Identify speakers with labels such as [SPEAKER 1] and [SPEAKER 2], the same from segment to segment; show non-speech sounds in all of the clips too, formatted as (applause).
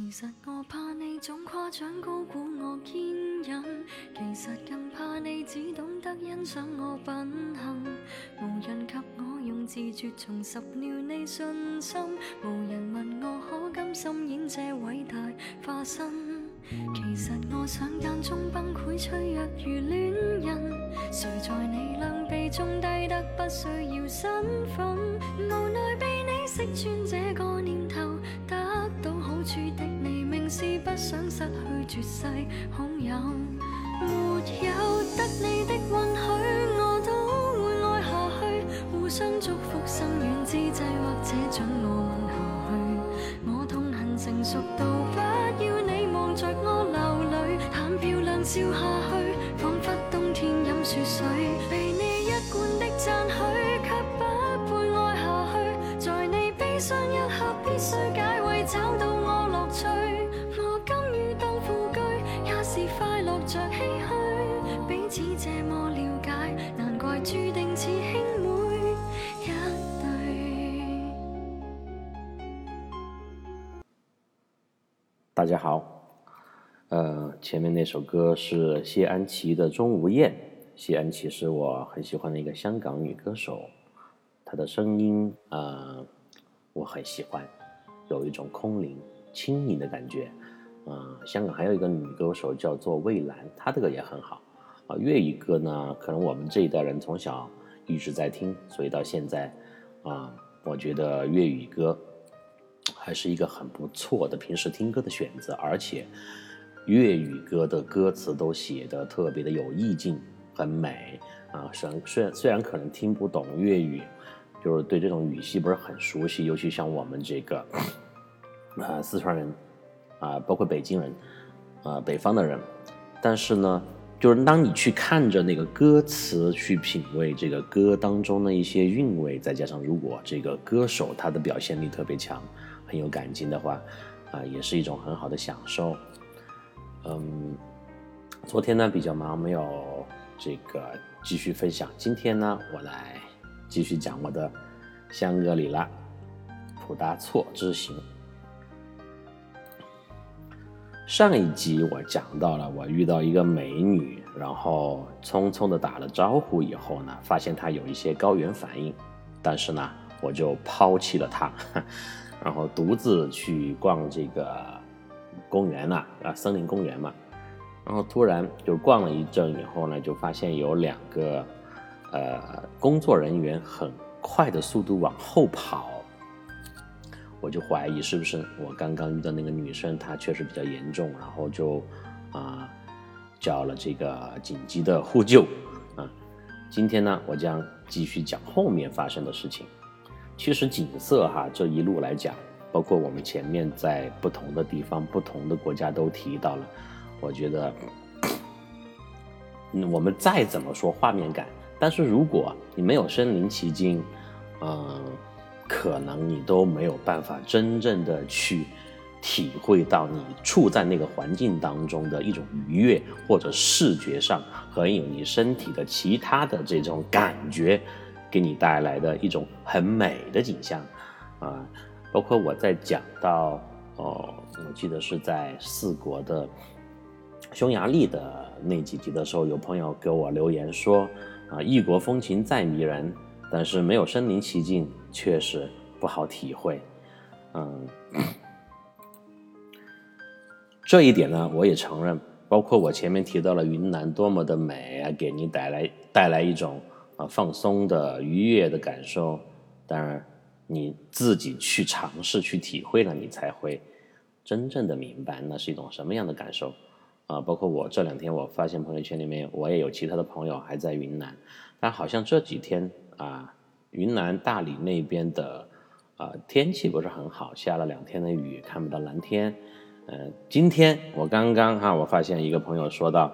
[SPEAKER 1] 其實我怕你總誇獎高估我堅忍，其實更怕你只懂得欣賞我品行。無人及我用自絕重拾了你信心，無人問我可甘心演這偉大化身。其實我想間中崩潰脆弱如戀人，誰在你兩臂中低得不需要身份，無奈被你識穿這個念頭，得到好處的是不想失去绝世好友，没有得你的允许，我都会爱下去，互相祝福心軟之际，或者准我吻下去，我痛恨成熟到不要你望着我流淚，談漂亮笑下去，仿佛冬天饮雪水，被你一贯的赞许，却不配爱下去，在你悲伤一刻必须解围，找到我乐趣，着唏噓，彼此這麼了解，難怪注定似兄妹一對。
[SPEAKER 2] 大家好，呃，前面那首歌是谢安琪的《钟无艳》。谢安琪是我很喜欢的一个香港女歌手，她的声音呃我很喜欢，有一种空灵轻盈的感觉。呃，香港还有一个女歌手叫做蔚蓝，她这个也很好。啊、粤语歌呢，可能我们这一代人从小一直在听，所以到现在啊、我觉得粤语歌还是一个很不错的平时听歌的选择，而且粤语歌的歌词都写的特别的有意境，很美啊。虽然虽然虽然可能听不懂粤语，就是对这种语系不是很熟悉，尤其像我们这个啊四川人啊，包括北京人啊北方的人，但是呢。就是当你去看着那个歌词，去品味这个歌当中的一些韵味，再加上如果这个歌手他的表现力特别强，很有感情的话，啊、也是一种很好的享受。嗯，昨天呢比较忙，没有这个继续分享。今天呢，我来继续讲我的香格里拉普达措之行。上一集我讲到了，我遇到一个美女，然后匆匆的打了招呼以后呢，发现她有一些高原反应，但是呢，我就抛弃了她，(laughs) 然后独自去逛这个公园呐、啊，森林公园嘛。然后突然就逛了一阵以后呢，就发现有两个呃工作人员很快的速度往后跑。我就怀疑是不是我刚刚遇到那个女生，她确实比较严重，然后就啊、叫了这个紧急的呼救啊。今天呢，我将继续讲后面发生的事情。其实景色哈这一路来讲，包括我们前面在不同的地方、不同的国家都提到了，我觉得，嗯，我们再怎么说画面感，但是如果你没有身临其境，嗯。可能你都没有办法真正的去体会到你处在那个环境当中的一种愉悦，或者视觉上很有你身体的其他的这种感觉，给你带来的一种很美的景象啊。包括我在讲到哦，我记得是在四国的匈牙利的那几集的时候，有朋友给我留言说啊，异国风情再迷人。但是没有身临其境，确实不好体会。嗯，这一点呢，我也承认。包括我前面提到了云南多么的美啊，给你带来带来一种啊放松的愉悦的感受。当然，你自己去尝试去体会了，你才会真正的明白那是一种什么样的感受。啊，包括我这两天，我发现朋友圈里面我也有其他的朋友还在云南，但好像这几天。啊，云南大理那边的啊天气不是很好，下了两天的雨，看不到蓝天。呃，今天我刚刚哈、我发现一个朋友说到，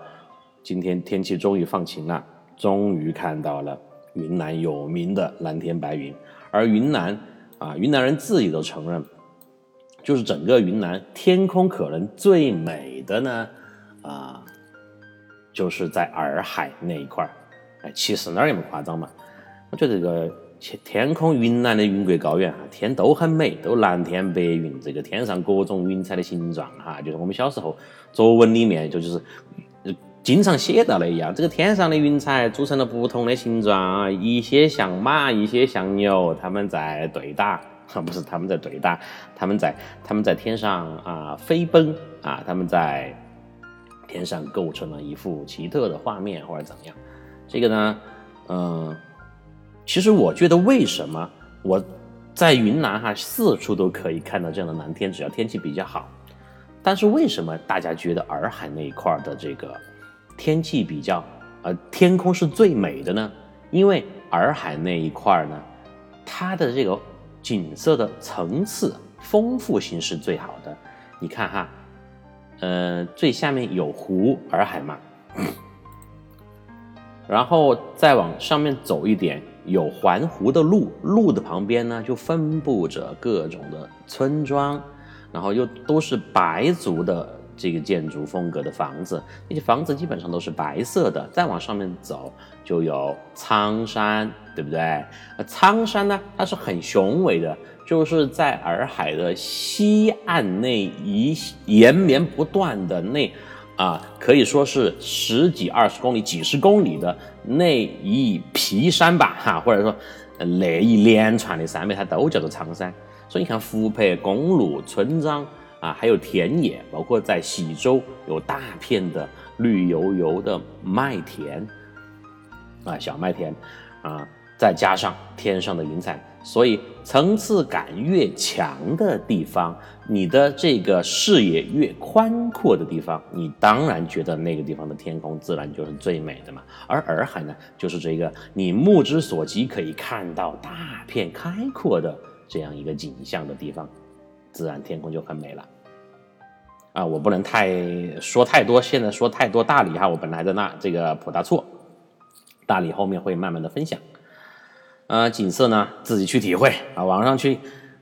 [SPEAKER 2] 今天天气终于放晴了，终于看到了云南有名的蓝天白云。而云南啊，云南人自己都承认，就是整个云南天空可能最美的呢，啊，就是在洱海那一块儿。哎，其实那儿也不夸张嘛。我觉得这个天天空云南的云贵高原啊，天都很美，都蓝天白云，这个天上各种云彩的形状哈，就是我们小时候作文里面就就是经常写到的一样，这个天上的云彩组成了不同的形状啊，一些像马，一些像牛，他们在对打。啊，(laughs) 不是他们在对打，他们在他们在天上啊飞奔啊，他们在天上构成了一幅奇特的画面或者怎么样。这个呢，嗯，其实我觉得为什么我在云南哈四处都可以看到这样的蓝天，只要天气比较好。但是为什么大家觉得洱海那一块的这个天气比较呃天空是最美的呢？因为洱海那一块呢，它的这个。景色的层次丰富性是最好的。你看哈，呃，最下面有湖洱海嘛，然后再往上面走一点，有环湖的路，路的旁边呢就分布着各种的村庄，然后又都是白族的这个建筑风格的房子，那些房子基本上都是白色的。再往上面走，就有苍山。对不对？苍山呢，它是很雄伟的，就是在洱海的西岸那一延绵不断的那啊，可以说是十几二十公里、几十公里的那一皮山吧，哈，或者说那一连串的山脉，它都叫做苍山。所以你看，湖泊、公路、村庄啊，还有田野，包括在喜洲有大片的绿油油的麦田啊，小麦田啊。再加上天上的云彩，所以层次感越强的地方，你的这个视野越宽阔的地方，你当然觉得那个地方的天空自然就是最美的嘛。而洱海呢，就是这个你目之所及可以看到大片开阔的这样一个景象的地方，自然天空就很美了。啊，我不能太说太多，现在说太多大理哈，我本来在那这个普达措，大理后面会慢慢的分享。呃，景色呢，自己去体会啊，网上去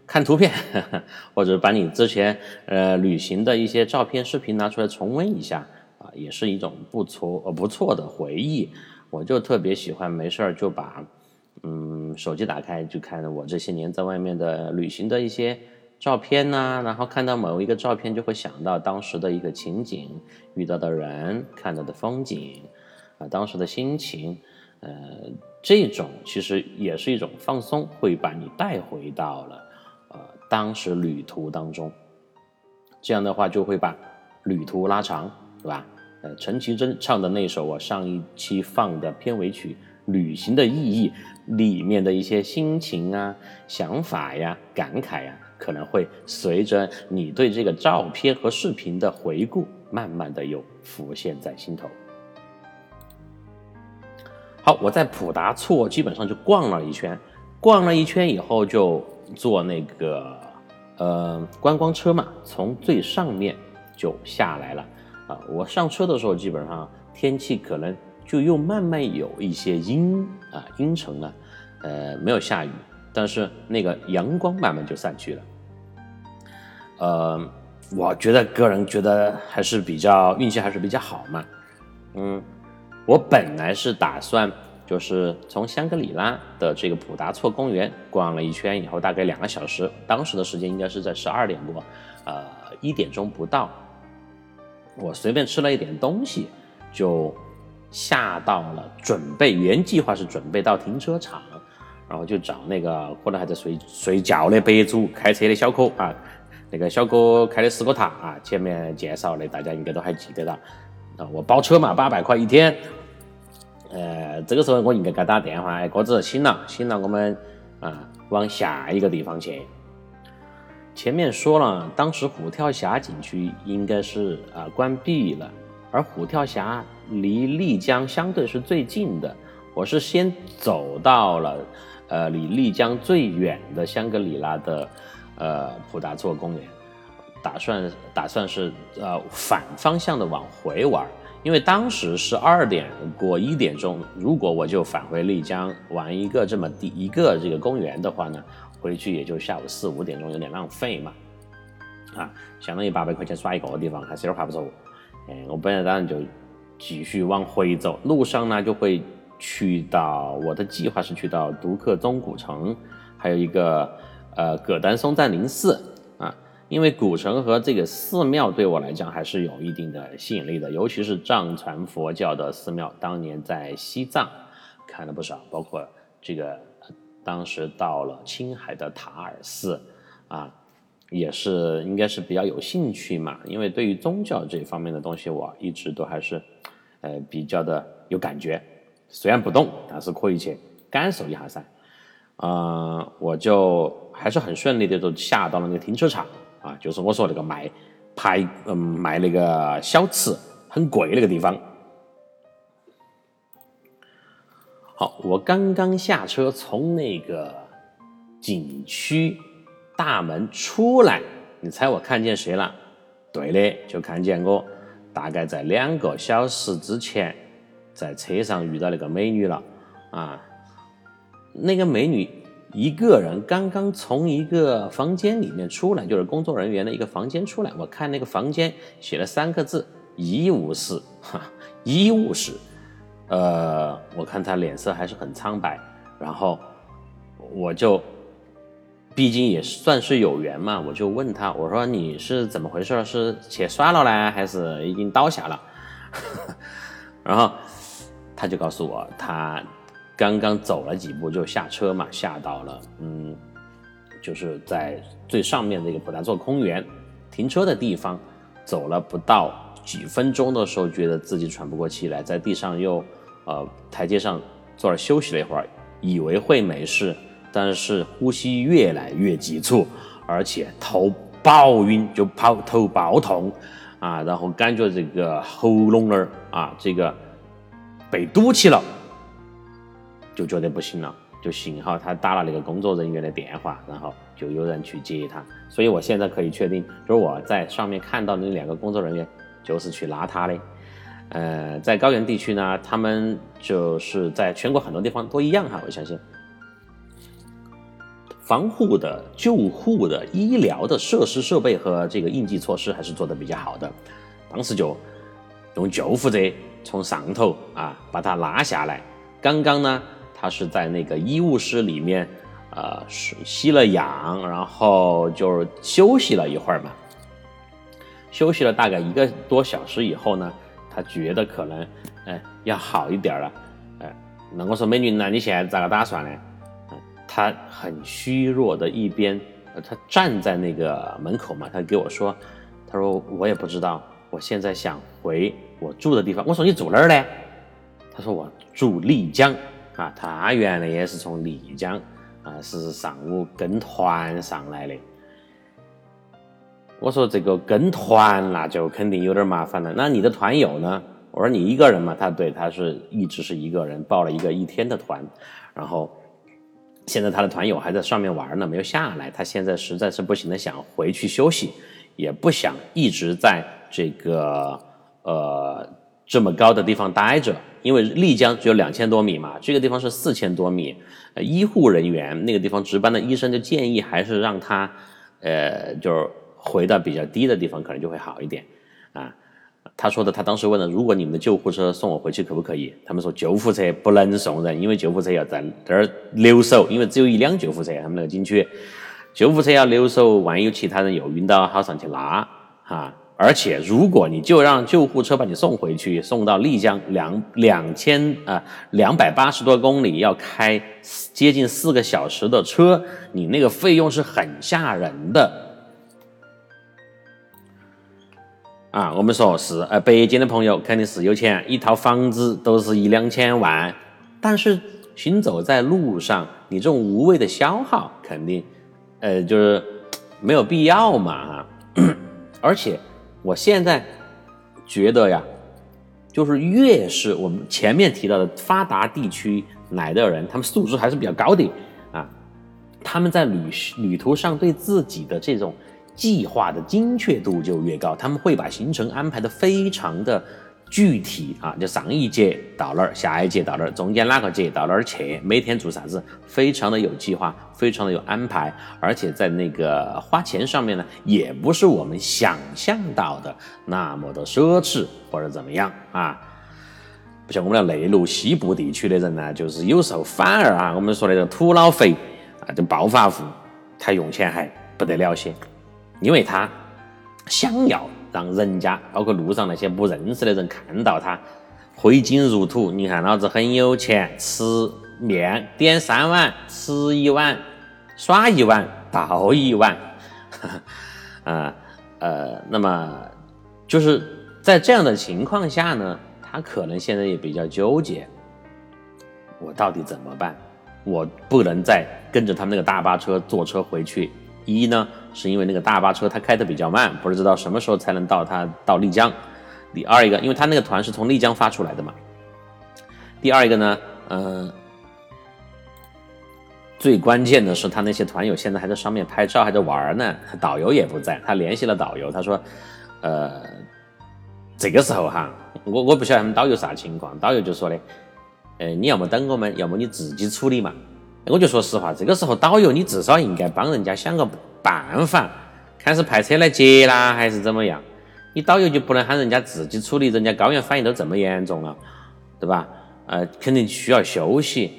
[SPEAKER 2] 看图片，(laughs) 或者把你之前呃旅行的一些照片、视频拿出来重温一下啊，也是一种不错呃不错的回忆。我就特别喜欢没事儿就把嗯手机打开，就看我这些年在外面的旅行的一些照片呐，然后看到某一个照片，就会想到当时的一个情景、遇到的人、看到的风景啊，当时的心情，呃。这种其实也是一种放松，会把你带回到了呃当时旅途当中，这样的话就会把旅途拉长，对吧？呃，陈绮贞唱的那首我上一期放的片尾曲《旅行的意义》里面的一些心情啊、想法呀、感慨呀，可能会随着你对这个照片和视频的回顾，慢慢的又浮现在心头。好，我在普达措基本上就逛了一圈，逛了一圈以后就坐那个呃观光车嘛，从最上面就下来了啊。我上车的时候基本上天气可能就又慢慢有一些阴啊阴沉了，呃没有下雨，但是那个阳光慢慢就散去了。呃，我觉得个人觉得还是比较运气还是比较好嘛，嗯。我本来是打算，就是从香格里拉的这个普达措公园逛了一圈以后，大概两个小时，当时的时间应该是在十二点多，呃，一点钟不到。我随便吃了一点东西，就下到了准备原计划是准备到停车场，然后就找那个可能还在睡睡觉的白族开车的小哥啊，那个小哥开的斯柯达啊，前面介绍的大家应该都还记得的。我包车嘛，八百块一天。呃，这个时候我应该给他打电话，哎，哥子醒了，醒了，我们啊往下一个地方去。前面说了，当时虎跳峡景区应该是啊关闭了，而虎跳峡离丽江相对是最近的。我是先走到了呃离丽江最远的香格里拉的呃普达措公园。打算打算是呃反方向的往回玩，因为当时是二点过一点钟，如果我就返回丽江玩一个这么第一个这个公园的话呢，回去也就下午四五点钟，有点浪费嘛，啊，相当于八百块钱耍一个地方，还是有点划不着。哎，我本来打算就继续往回走，路上呢就会去到我的计划是去到独克宗古城，还有一个呃葛丹松赞林寺，因为古城和这个寺庙对我来讲还是有一定的吸引力的，尤其是藏传佛教的寺庙，当年在西藏看了不少，包括这个当时到了青海的塔尔寺啊。也是应该是比较有兴趣嘛，因为对于宗教这方面的东西，我一直都还是，呃，比较的有感觉。虽然不懂，但是可以去感受一下噻。嗯，我就还是很顺利的就下到了那个停车场啊，就是我说那个卖排嗯卖那个小吃很贵那个地方。好，我刚刚下车从那个景区。大门出来，你猜我看见谁了？对的，就看见我。大概在两个小时之前，在车上遇到那个美女了。啊，那个美女一个人刚刚从一个房间里面出来，就是工作人员的一个房间出来。我看那个房间写了三个字：医务室。哈，医务室。呃，我看他脸色还是很苍白。然后我就。毕竟也算是有缘嘛，我就问他，我说你是怎么回事？是切算了呢，还是已经倒下了？(laughs) 然后他就告诉我，他刚刚走了几步就下车嘛，下到了嗯，就是在最上面这个普达措空园停车的地方，走了不到几分钟的时候，觉得自己喘不过气来，在地上又呃台阶上坐着休息了一会儿，以为会没事。但是呼吸越来越急促，而且头爆晕，就跑头爆痛啊，然后感觉这个喉咙那儿啊，这个被堵起了，就觉得不行了。就幸好他打了那个工作人员的电话，然后就有人去接他。所以我现在可以确定，就是我在上面看到的那两个工作人员就是去拉他的。呃，在高原地区呢，他们就是在全国很多地方都一样哈，我相信。防护的、救护的、医疗的设施设备和这个应急措施还是做的比较好的。当时就用救护车从上头啊把他拉下来。刚刚呢，他是在那个医务室里面，呃，吸了氧，然后就休息了一会儿嘛。休息了大概一个多小时以后呢，他觉得可能哎要好一点了。哎，那我说美女，那你现在咋个打算呢？他很虚弱的一边，他站在那个门口嘛，他给我说，他说我也不知道，我现在想回我住的地方。我说你住哪儿呢？他说我住丽江他原来也是从丽江啊，是上午跟团上来的。我说这个跟团那就肯定有点麻烦了。那你的团友呢？我说你一个人嘛，他对他是一直是一个人报了一个一天的团，然后。现在他的团友还在上面玩呢，没有下来。他现在实在是不行了，想回去休息，也不想一直在这个呃这么高的地方待着，因为丽江只有两千多米嘛，这个地方是四千多米。呃，医护人员那个地方值班的医生就建议，还是让他呃就是回到比较低的地方，可能就会好一点啊。他说的，他当时问了，如果你们的救护车送我回去可不可以？他们说救护车不能送人，因为救护车要在这儿留守，因为只有一辆救护车，他们那个景区救护车要留守，万一有其他人又晕倒，好上去拉哈。而且如果你就让救护车把你送回去，送到丽江两两千啊两百八十多公里，要开接近四个小时的车，你那个费用是很吓人的。啊，我们说是，呃，北京的朋友肯定是有钱，一套房子都是一两千万，但是行走在路上，你这种无谓的消耗，肯定，呃，就是没有必要嘛，(coughs) 而且我现在觉得呀，就是越是我们前面提到的发达地区来的人，他们素质还是比较高的啊，他们在旅旅途上对自己的这种。计划的精确度就越高，他们会把行程安排的非常的具体啊，就上一节到哪儿，下一节到哪儿，中间哪个节到哪儿去，每天做啥子，非常的有计划，非常的有安排，而且在那个花钱上面呢，也不是我们想象到的那么的奢侈或者怎么样啊。不像我们的内陆西部地区的人呢，就是有时候反而啊，我们说的这个土老肥啊，这暴发户，他用钱还不得了些，因为他想要让人家，包括路上那些不认识的人看到他挥金如土。你看老子很有钱，吃面点三碗，吃一碗，耍一碗，倒一碗，(laughs) 啊呃，那么就是在这样的情况下呢，他可能现在也比较纠结，我到底怎么办？我不能再跟着他们那个大巴车坐车回去。一呢，是因为那个大巴车它开的比较慢，不知道什么时候才能到它到丽江。第二一个，因为他那个团是从丽江发出来的嘛。第二一个呢，嗯，最关键的是他那些团友现在还在上面拍照，还在玩呢，导游也不在。他联系了导游，他说，呃，这个时候哈，我我不晓得他们导游啥情况，导游就说的，呃，你要么等我们，要么你自己处理嘛。我就说实话，这个时候导游你至少应该帮人家想个办法，看是派车来接啦，还是怎么样？你导游就不能喊人家自己处理，人家高原反应都这么严重了，对吧？呃，肯定需要休息。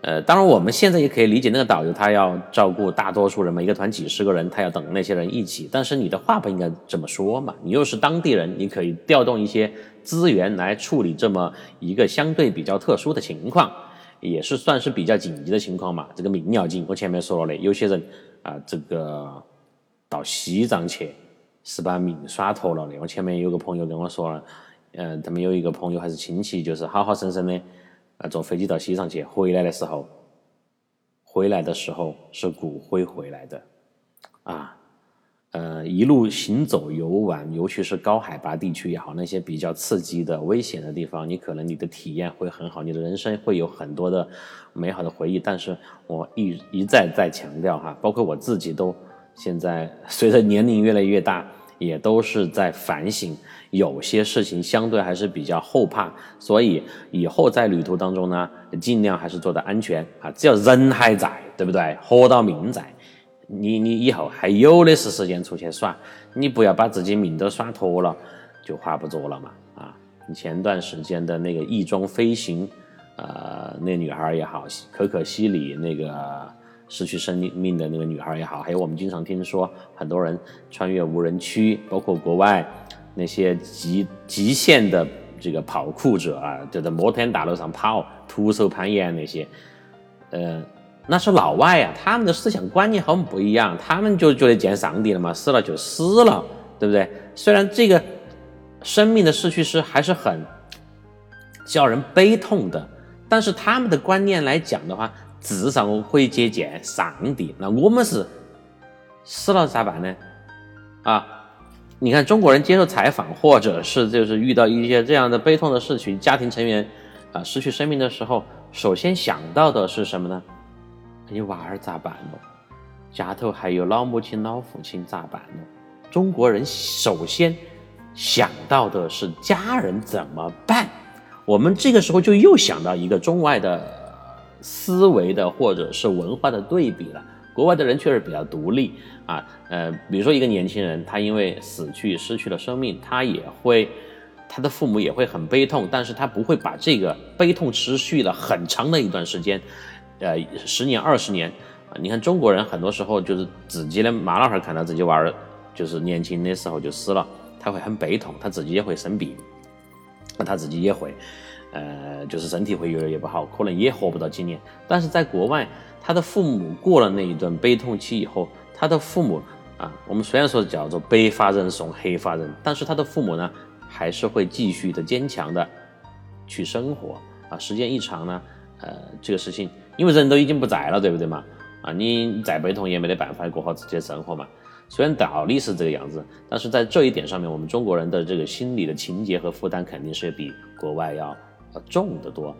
[SPEAKER 2] 呃，当然我们现在也可以理解那个导游他要照顾大多数人嘛，一个团几十个人，他要等那些人一起。但是你的话不应该这么说嘛，你又是当地人，你可以调动一些资源来处理这么一个相对比较特殊的情况。也是算是比较紧急的情况嘛，这个命要紧。我前面说了的，有些人啊，这个到西藏去是把命耍脱了的。我前面有个朋友跟我说了，嗯，他们有一个朋友还是亲戚，就是好好生生的啊，坐飞机到西藏去，回来的时候，回来的时候是骨灰回来的，啊。呃，一路行走游玩，尤其是高海拔地区也好，那些比较刺激的、危险的地方，你可能你的体验会很好，你的人生会有很多的美好的回忆。但是我一一再再强调哈，包括我自己都现在随着年龄越来越大，也都是在反省，有些事情相对还是比较后怕，所以以后在旅途当中呢，尽量还是做的安全啊，只要人还在，对不对？活到命在。你你以后还有的是时间出去耍，你不要把自己命都耍脱了，就划不着了嘛啊！你前段时间的那个翼装飞行，呃，那女孩也好，可可西里那个失去生命的那个女孩也好，还有我们经常听说很多人穿越无人区，包括国外那些极极限的这个跑酷者啊，就在摩天大楼上跑，徒手攀岩那些，呃。那是老外呀，他们的思想观念和我们不一样，他们就觉得见上帝了嘛，死了就死了，对不对？虽然这个生命的逝去是还是很叫人悲痛的，但是他们的观念来讲的话，至少会接见上帝。那我们是死了咋办呢？啊，你看中国人接受采访，或者是就是遇到一些这样的悲痛的事情，家庭成员啊失去生命的时候，首先想到的是什么呢？你娃儿咋办呢？家头还有老母亲、老父亲咋办呢？中国人首先想到的是家人怎么办？我们这个时候就又想到一个中外的思维的或者是文化的对比了。国外的人确实比较独立啊，呃，比如说一个年轻人，他因为死去失去了生命，他也会，他的父母也会很悲痛，但是他不会把这个悲痛持续了很长的一段时间。呃，十年二十年啊，你看中国人很多时候就是自己的妈老汉儿看到自己娃儿就是年轻的时候就死了，他会很悲痛，他自己也会生病，那他自己也会，呃，就是身体会越来越不好，可能也活不到几年。但是在国外，他的父母过了那一段悲痛期以后，他的父母啊，我们虽然说叫做白发人送黑发人，但是他的父母呢，还是会继续的坚强的去生活啊，时间一长呢，呃，这个事情。因为人都已经不在了，对不对嘛？啊，你再悲痛也没得办法过好自己的生活嘛。虽然道理是这个样子，但是在这一点上面，我们中国人的这个心理的情节和负担肯定是比国外要重得多。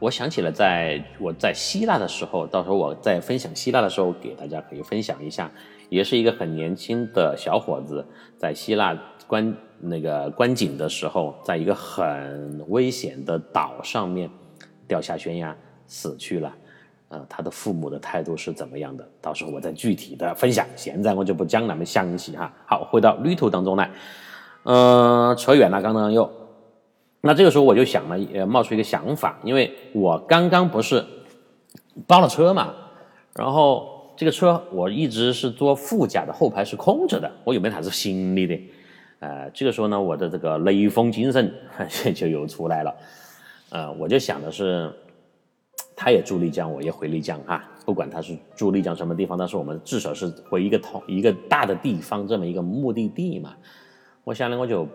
[SPEAKER 2] 我想起了，在我在希腊的时候，到时候我在分享希腊的时候，给大家可以分享一下，也是一个很年轻的小伙子，在希腊观那个观景的时候，在一个很危险的岛上面掉下悬崖死去了。呃，他的父母的态度是怎么样的？到时候我再具体的分享。现在我就不讲那么详细哈。好，回到旅途当中来。嗯，扯远了，刚刚又那这个时候我就想了，呃，冒出一个想法，因为我刚刚不是包了车嘛，然后这个车我一直是坐副驾的，后排是空着的，我有没有啥子行李的？呃，这个时候呢，我的这个雷锋精神 (laughs) 就又出来了，呃，我就想的是，他也住丽江，我也回丽江哈，不管他是住丽江什么地方，但是我们至少是回一个同一个大的地方这么一个目的地嘛，我想呢，我就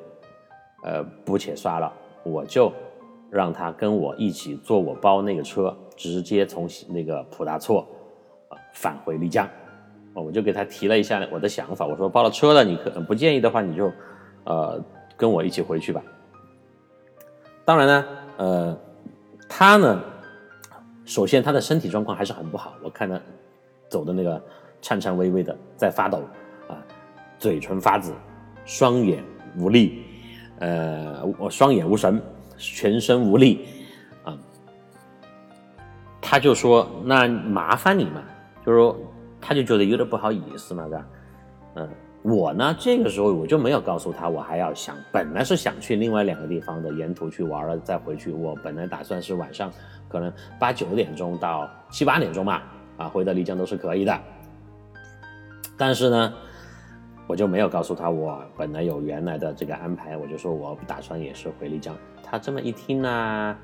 [SPEAKER 2] 呃不去耍了。我就让他跟我一起坐我包那个车，直接从那个普达措返回丽江。我就给他提了一下我的想法，我说包了车了，你可能不介意的话，你就呃跟我一起回去吧。当然呢，呃，他呢，首先他的身体状况还是很不好，我看他走的那个颤颤巍巍的，在发抖啊，嘴唇发紫，双眼无力。呃，我双眼无神，全身无力，啊，他就说：“那麻烦你嘛，就是说，他就觉得有点不好意思嘛，是吧？嗯，我呢，这个时候我就没有告诉他，我还要想，本来是想去另外两个地方的，沿途去玩了再回去。我本来打算是晚上可能八九点钟到七八点钟嘛，啊，回到丽江都是可以的。但是呢。”我就没有告诉他，我本来有原来的这个安排，我就说我打算也是回丽江。他这么一听呢，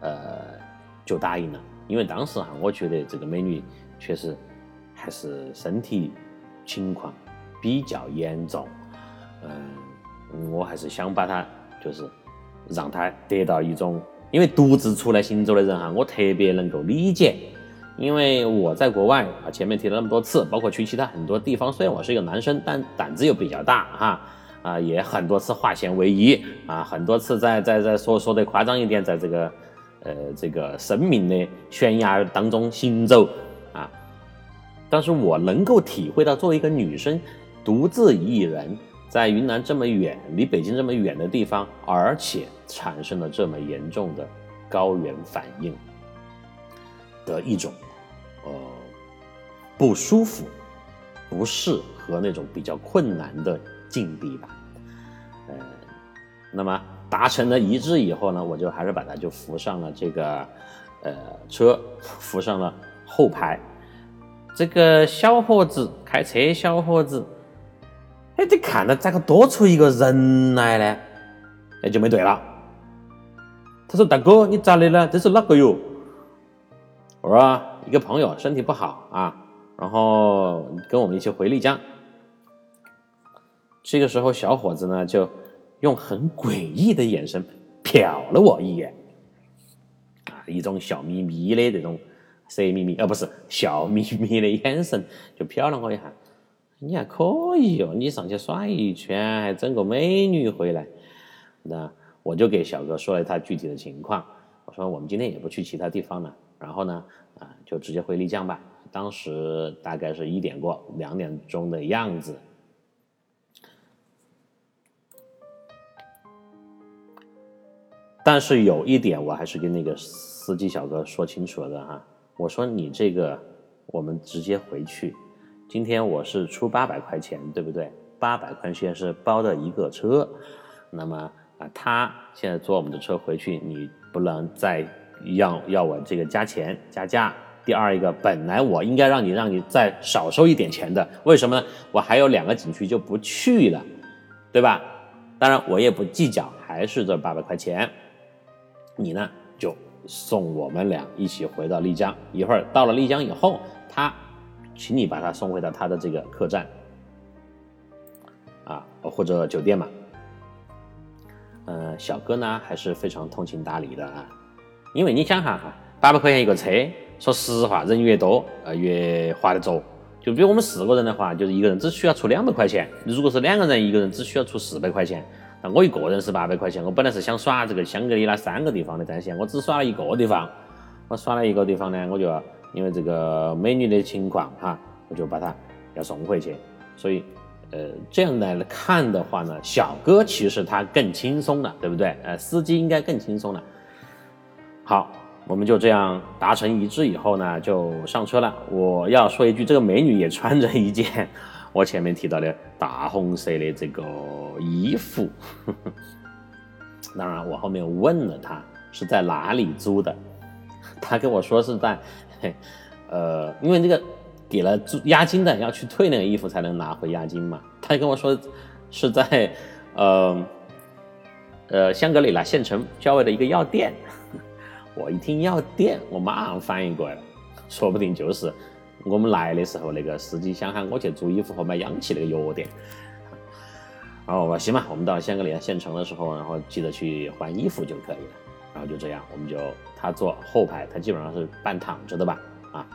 [SPEAKER 2] 呃，就答应了。因为当时哈，我觉得这个美女确实还是身体情况比较严重，嗯，我还是想把她就是让他得到一种，因为独自出来行走的人哈，我特别能够理解。因为我在国外啊，前面提了那么多次，包括去其他很多地方，虽然我是一个男生，但胆子又比较大哈，啊，也很多次化险为夷啊，很多次在在在说说的夸张一点，在这个呃这个生命的悬崖当中行走啊，但是我能够体会到，作为一个女生独自一人在云南这么远，离北京这么远的地方，而且产生了这么严重的高原反应。的一种，呃，不舒服、不适和那种比较困难的境地吧，呃，那么达成了一致以后呢，我就还是把它就扶上了这个，呃，车，扶上了后排。这个小伙子开车，小伙子，哎，你看到咋个多出一个人来呢？哎，就没对了。他说：“大哥，你咋的呢？这是哪个哟？”我说一个朋友身体不好啊，然后跟我们一起回丽江。这个时候，小伙子呢就用很诡异的眼神瞟了我一眼，啊，一种笑眯眯的这种色眯眯，啊不是笑眯眯的眼神，就瞟了我一下。你还可以哦，你上去耍一圈，还整个美女回来。那我就给小哥说了他具体的情况，我说我们今天也不去其他地方了。然后呢，啊，就直接回丽江吧。当时大概是一点过两点钟的样子。但是有一点，我还是跟那个司机小哥说清楚了的哈。我说你这个，我们直接回去。今天我是出八百块钱，对不对？八百块钱是包的一个车。那么啊，他现在坐我们的车回去，你不能再。要要我这个加钱加价，第二一个本来我应该让你让你再少收一点钱的，为什么呢？我还有两个景区就不去了，对吧？当然我也不计较，还是这八百块钱。你呢就送我们俩一起回到丽江，一会儿到了丽江以后，他请你把他送回到他的这个客栈啊或者酒店嘛。呃，小哥呢还是非常通情达理的啊。因为你想哈哈，八百块钱一个车，说实话，人越多呃越划得着。就比如我们四个人的话，就是一个人只需要出两百块钱。如果是两个人，一个人只需要出四百块钱。那我一个人是八百块钱。我本来是想耍这个香格里拉三个地方的，单线我只耍了一个地方。我耍了一个地方呢，我就因为这个美女的情况哈，我就把她要送回去。所以，呃，这样来看的话呢，小哥其实他更轻松了，对不对？呃，司机应该更轻松了。好，我们就这样达成一致以后呢，就上车了。我要说一句，这个美女也穿着一件 (laughs) 我前面提到的大红色的这个衣服。(laughs) 当然，我后面问了她是在哪里租的，她跟我说是在，呃，因为这个给了租押金的要去退那个衣服才能拿回押金嘛。他就跟我说是在，呃，呃香格里拉县城郊外的一个药店。(laughs) 我一听药店，我马上反应过来了，说不定就是我们来的时候那个司机想喊我去租衣服和买氧气那个药店。然后我行吧，我们到香格里拉县城的时候，然后记得去换衣服就可以了。然后就这样，我们就他坐后排，他基本上是半躺着的吧，啊，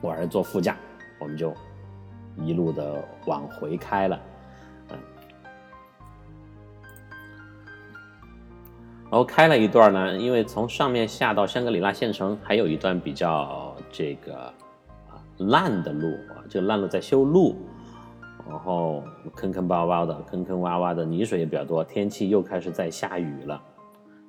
[SPEAKER 2] 我儿子坐副驾，我们就一路的往回开了，嗯。然后开了一段呢，因为从上面下到香格里拉县城还有一段比较这个啊烂的路啊，这个烂路在修路。然后坑坑洼洼的，坑坑洼洼的，泥水也比较多，天气又开始在下雨了。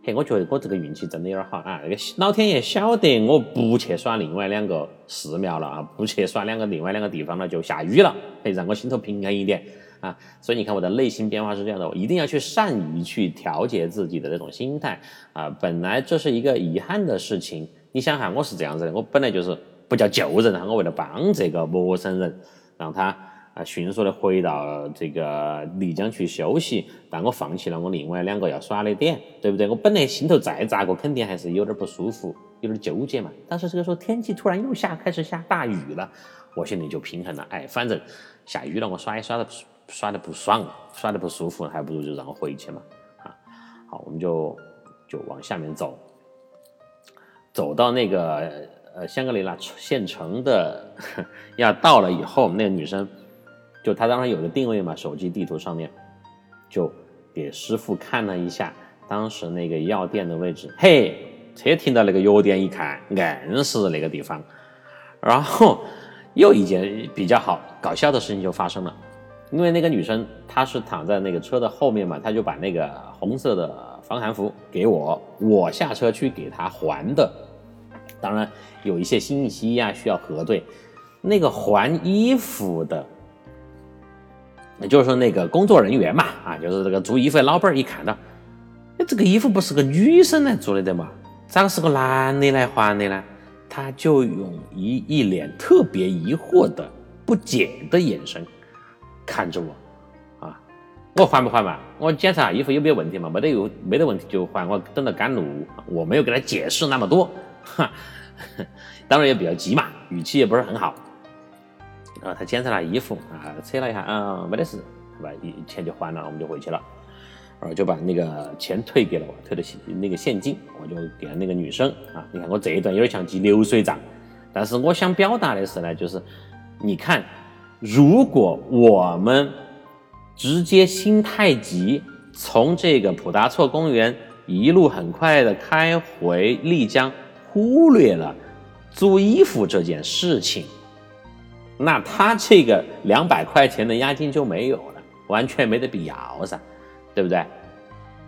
[SPEAKER 2] 嘿，我觉得我这个运气真的有点好啊！那个老天爷晓得我不去耍另外两个寺庙了啊，不去耍两个另外两个地方了，就下雨了，嘿，让我心头平安一点啊。(laughs) 所以你看我的内心变化是这样的，我一定要去善于去调节自己的这种心态啊。本来这是一个遗憾的事情，你想哈，我是这样子的，我本来就是不叫救人，我为了帮这个陌生人，让他。啊，迅速的回到这个丽江去休息，但我放弃了我另外两个要耍的点，对不对？我本来心头再咋个，肯定还是有点不舒服，有点纠结嘛。但是这个时候天气突然又下开始下大雨了，我心里就平衡了。哎，反正下雨了，我耍也耍的耍的不爽，耍的不舒服，还不如就让我回去嘛。啊，好，我们就就往下面走，走到那个呃香格里拉县城的 (laughs) 要到了以后，那个女生。就他当时有个定位嘛，手机地图上面，就给师傅看了一下当时那个药店的位置。嘿，车停到那个药店一看，硬是那个地方。然后又一件比较好搞笑的事情就发生了，因为那个女生她是躺在那个车的后面嘛，她就把那个红色的防寒服给我，我下车去给她还的。当然有一些信息呀需要核对，那个还衣服的。也就是说，那个工作人员嘛，啊，就是这个做衣服的老板儿，一看到，哎，这个衣服不是个女生来做的的嘛，咋个是个男的来还的呢？他就用一一脸特别疑惑的、不解的眼神看着我，啊，我还不还嘛？我检查衣服有没有问题嘛？没得有，没得问题就还。我等到赶路，我没有给他解释那么多，哈，(laughs) 当然也比较急嘛，语气也不是很好。然后他检查了衣服啊，扯了一下，啊，没得事，把一钱就还了，我们就回去了。然后就把那个钱退给了我，退的现那个现金，我就给了那个女生啊。你看我这一段有点像记流水账，但是我想表达的是呢，就是你看，如果我们直接心太急，从这个普达措公园一路很快的开回丽江，忽略了租衣服这件事情。那他这个两百块钱的押金就没有了，完全没得必要噻，对不对？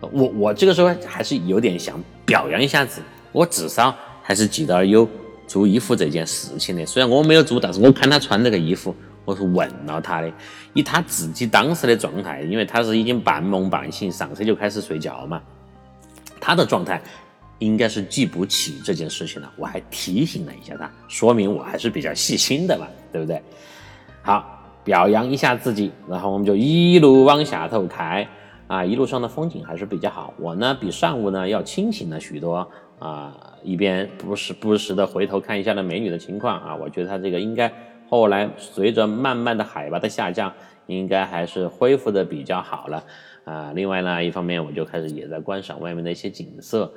[SPEAKER 2] 我我这个时候还是有点想表扬一下子，我至少还是记得有租衣服这件事情的。虽然我没有租，但是我看他穿这个衣服，我是问了他的，以他自己当时的状态，因为他是已经半梦半醒，上车就开始睡觉嘛，他的状态。应该是记不起这件事情了，我还提醒了一下他，说明我还是比较细心的嘛，对不对？好，表扬一下自己，然后我们就一路往下头开啊，一路上的风景还是比较好。我呢比上午呢要清醒了许多啊，一边不时不时的回头看一下那美女的情况啊，我觉得她这个应该后来随着慢慢的海拔的下降，应该还是恢复的比较好了啊。另外呢，一方面我就开始也在观赏外面的一些景色。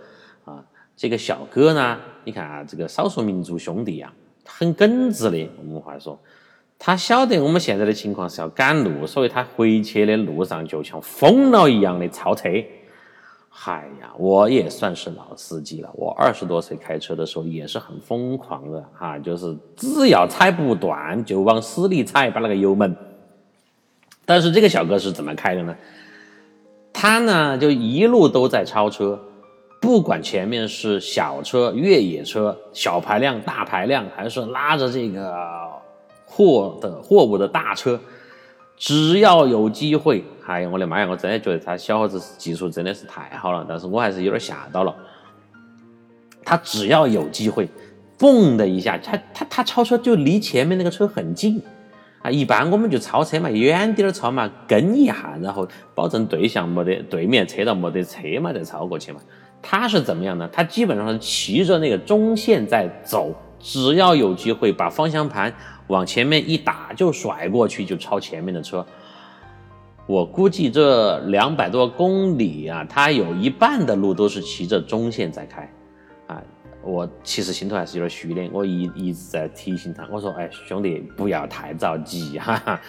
[SPEAKER 2] 啊，这个小哥呢，你看啊，这个少数民族兄弟啊，很耿直的。我们话说，他晓得我们现在的情况是要赶路，所以他回去的路上就像疯了一样的超车。嗨呀，我也算是老司机了，我二十多岁开车的时候也是很疯狂的哈，就是只要踩不断就往死里踩，把那个油门。但是这个小哥是怎么开的呢？他呢就一路都在超车。不管前面是小车、越野车、小排量、大排量，还是拉着这个货的货物的大车，只要有机会，哎呀，我的妈呀！我真的觉得他小伙子技术真的是太好了，但是我还是有点吓到了。他只要有机会，嘣的一下，他他他超车就离前面那个车很近啊！一般我们就超车嘛，远点儿超嘛，跟一下，然后保证对象没得对面车道没得车嘛，再超过去嘛。他是怎么样呢？他基本上是骑着那个中线在走，只要有机会把方向盘往前面一打，就甩过去，就超前面的车。我估计这两百多公里啊，他有一半的路都是骑着中线在开。啊，我其实心头还是有点虚的，我一一直在提醒他，我说，哎，兄弟，不要太着急，哈哈，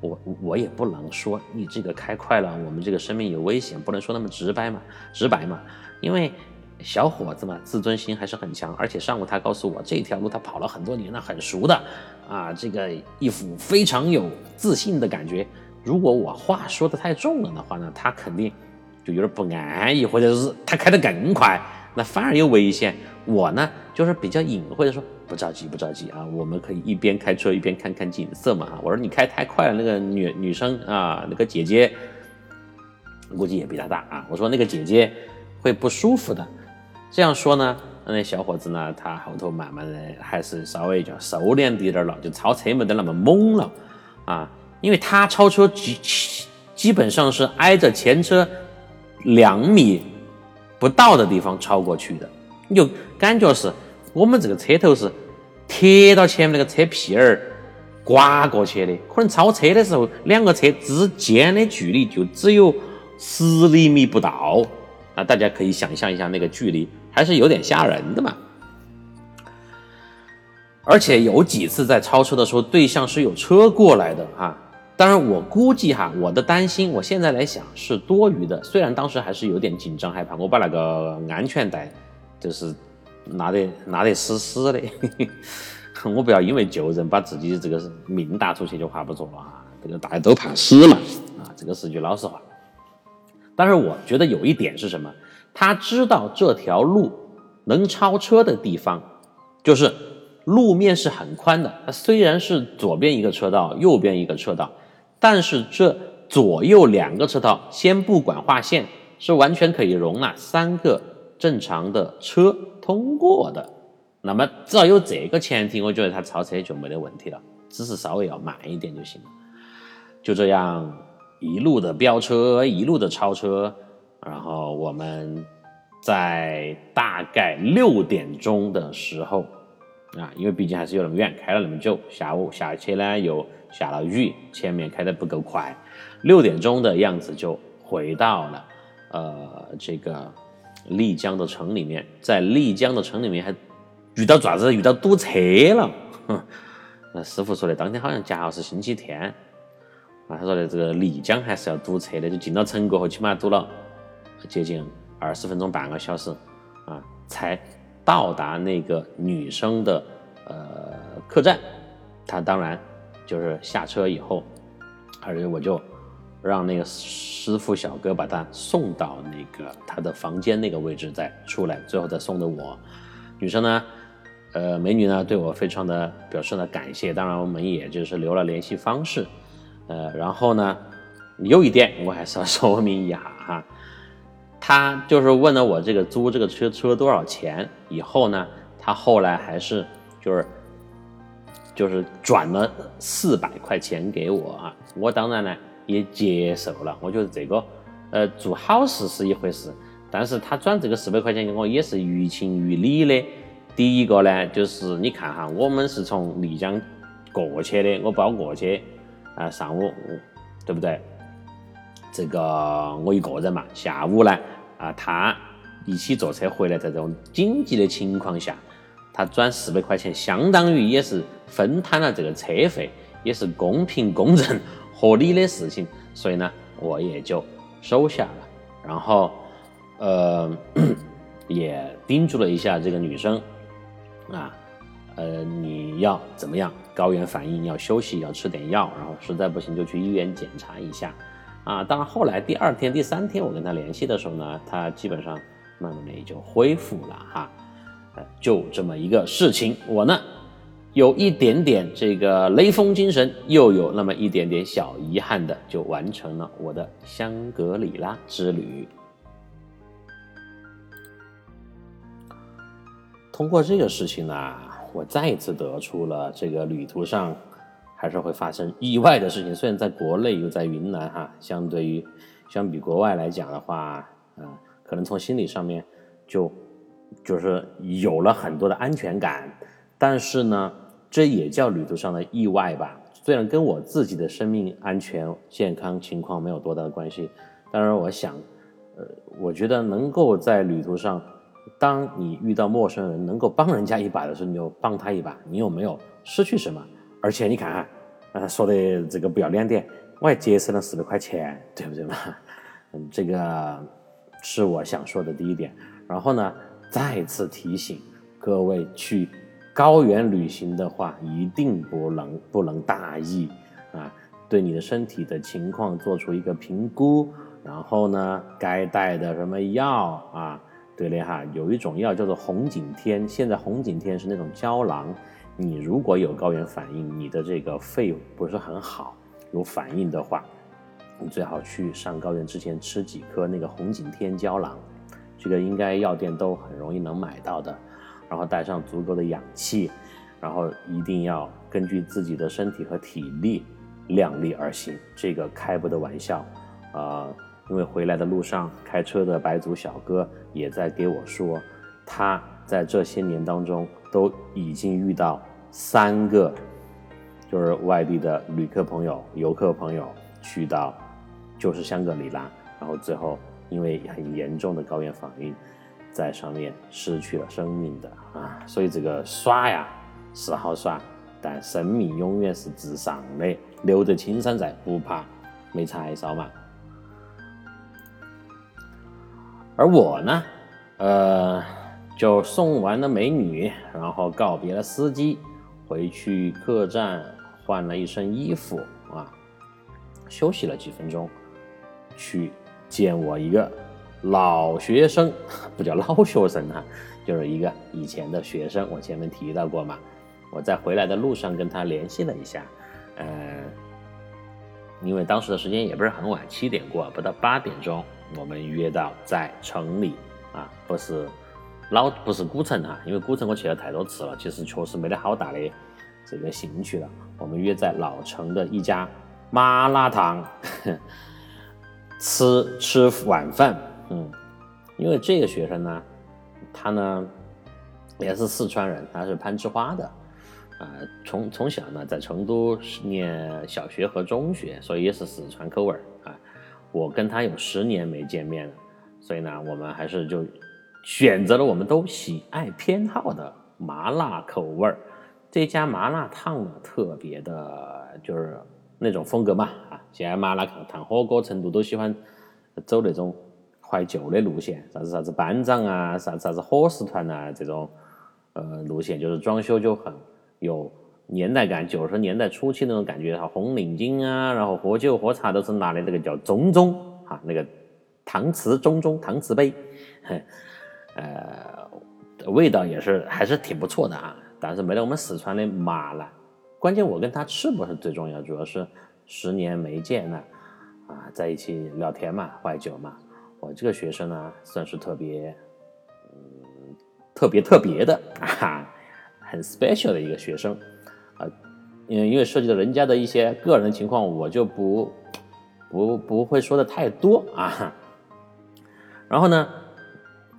[SPEAKER 2] 我我也不能说你这个开快了，我们这个生命有危险，不能说那么直白嘛，直白嘛，因为小伙子嘛，自尊心还是很强，而且上午他告诉我，这条路他跑了很多年了，很熟的，啊，这个一副非常有自信的感觉，如果我话说的太重了的话呢，他肯定就有点不安逸，或者是他开得更快。那反而有危险。我呢，就是比较隐晦的说，不着急，不着急啊，我们可以一边开车一边看看景色嘛。我说你开太快了，那个女女生啊，那个姐姐估计也比他大啊。我说那个姐姐会不舒服的。这样说呢，那小伙子呢，他后头慢慢的还是稍微叫收敛滴点了，就超车没得那么猛了啊。因为他超车基基本上是挨着前车两米。不到的地方超过去的，你就感觉是我们这个车头是贴到前面那个车屁儿刮过去的，可能超车的时候两个车之间的距离就只有十厘米不到啊！大家可以想象一下那个距离，还是有点吓人的嘛。而且有几次在超车的时候，对象是有车过来的哈。当然，我估计哈，我的担心，我现在来想是多余的。虽然当时还是有点紧张害怕，我把那个安全带就是拿得拿得死死的，(laughs) 我不要因为救人把自己这个命搭出去就划不着了啊。这个大家都怕死嘛，啊，这个是句老实话。但是我觉得有一点是什么？他知道这条路能超车的地方，就是路面是很宽的。它虽然是左边一个车道，右边一个车道。但是这左右两个车道，先不管划线，是完全可以容纳三个正常的车通过的。那么只要有这个前提，我觉得他超车就没得问题了，只是稍微要慢一点就行了。就这样一路的飙车，一路的超车，然后我们在大概六点钟的时候。啊，因为毕竟还是有那么远，开了那么久，下午下去呢又下了雨，前面开的不够快，六点钟的样子就回到了呃这个丽江的城里面，在丽江的城里面还遇到爪子，遇到堵车了。(laughs) 那师傅说的，当天好像恰好是星期天，啊，他说的这个丽江还是要堵车的，就进到城过后，起码堵了接近二十分钟，半个小时啊，才。到达那个女生的呃客栈，他当然就是下车以后，而且我就让那个师傅小哥把他送到那个他的房间那个位置再出来，最后再送的我。女生呢，呃，美女呢对我非常的表示了感谢，当然我们也就是留了联系方式，呃，然后呢，有一点我还是要 (laughs) 说明一下哈。他就是问了我这个租这个车车多少钱，以后呢，他后来还是就是就是转了四百块钱给我啊，我当然呢也接受了。我觉得这个呃做好事是一回事，但是他转这个四百块钱给我也是于情于理的。第一个呢，就是你看哈，我们是从丽江过去的，我包过去啊，上午对不对？这个我一个人嘛，下午呢。啊，他一起坐车回来，在这种紧急的情况下，他转四百块钱，相当于也是分摊了这个车费，也是公平、公正、(laughs) 合理的事情，所以呢，我也就收下了。然后，呃，(clears throat) 也叮嘱了一下这个女生，啊，呃，你要怎么样？高原反应要休息，要吃点药，然后实在不行就去医院检查一下。啊，当然后来第二天、第三天我跟他联系的时候呢，他基本上慢慢的也就恢复了哈，呃，就这么一个事情。我呢有一点点这个雷锋精神，又有那么一点点小遗憾的，就完成了我的香格里拉之旅。通过这个事情呢，我再一次得出了这个旅途上还是会发生意外的事情。虽然在国内又在云南哈，相对于相比国外来讲的话，嗯，可能从心理上面就就是有了很多的安全感，但是呢，这也叫旅途上的意外吧。虽然跟我自己的生命安全健康情况没有多大的关系，当然我想，呃，我觉得能够在旅途上。当你遇到陌生人，能够帮人家一把的时候，你就帮他一把。你有没有失去什么？而且你看啊，呃，说的这个不要脸点，我还节省了四百块钱，对不对嘛？(laughs) 嗯，这个是我想说的第一点。然后呢，再次提醒各位，去高原旅行的话，一定不能不能大意啊，对你的身体的情况做出一个评估，然后呢，该带的什么药啊。对了哈，有一种药叫做红景天，现在红景天是那种胶囊，你如果有高原反应，你的这个肺不是很好，有反应的话，你最好去上高原之前吃几颗那个红景天胶囊，这个应该药店都很容易能买到的，然后带上足够的氧气，然后一定要根据自己的身体和体力量力而行，这个开不得玩笑，啊。因为回来的路上，开车的白族小哥也在给我说，他在这些年当中都已经遇到三个，就是外地的旅客朋友、游客朋友去到，就是香格里拉，然后最后因为很严重的高原反应，在上面失去了生命的啊。所以这个耍呀是好耍，但生命永远是至上的，留得青山在，不怕没柴烧嘛。而我呢，呃，就送完了美女，然后告别了司机，回去客栈换了一身衣服啊，休息了几分钟，去见我一个老学生，(laughs) 不叫老学生哈，就是一个以前的学生。我前面提到过嘛，我在回来的路上跟他联系了一下，呃，因为当时的时间也不是很晚，七点过，不到八点钟。我们约到在城里啊，不是老不是古城哈，因为古城我去了太多次了，其实确实没得好大的这个兴趣了。我们约在老城的一家麻辣烫 (laughs) 吃吃晚饭，嗯，因为这个学生呢，他呢也是四川人，他是攀枝花的，啊，从从小呢在成都念小学和中学，所以也是四川口味儿。我跟他有十年没见面了，所以呢，我们还是就选择了我们都喜爱偏好的麻辣口味儿。这家麻辣烫呢，特别的，就是那种风格嘛啊。现在麻辣烫火锅，成都都喜欢走那种怀旧的路线，啥子啥子班长啊，啥子啥子伙食团呐，这种呃路线，就是装修就很有。年代感，九十年代初期那种感觉哈，红领巾啊，然后喝酒喝茶都是拿的那个叫中中哈，那个搪瓷中中搪瓷杯，(laughs) 呃，味道也是还是挺不错的啊，但是没得我们四川的麻辣。关键我跟他吃不是最重要，主要是十年没见了啊，在一起聊天嘛，怀旧嘛。我这个学生呢，算是特别，嗯，特别特别的啊，很 special 的一个学生。嗯，因为涉及到人家的一些个人情况，我就不不不会说的太多啊。然后呢，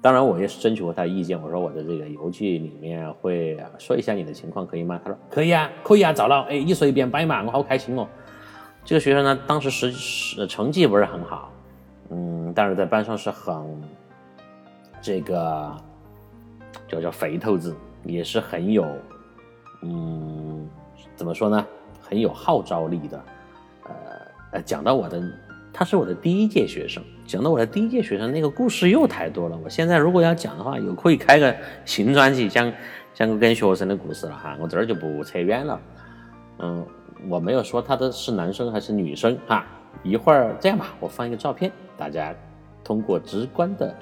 [SPEAKER 2] 当然我也是征求过他的意见，我说我的这个游记里面会说一下你的情况，可以吗？他说可以啊，可以啊，找到，哎，你随便摆嘛，我好开心哦。这个学生呢，当时实实成绩不是很好，嗯，但是在班上是很这个叫叫肥头子，也是很有嗯。怎么说呢？很有号召力的，呃呃，讲到我的，他是我的第一届学生。讲到我的第一届学生，那个故事又太多了。我现在如果要讲的话，又可以开个新专辑，讲讲个跟学生的故事了哈。我这儿就不扯远了。嗯，我没有说他的是男生还是女生哈。一会儿这样吧，我放一个照片，大家通过直观的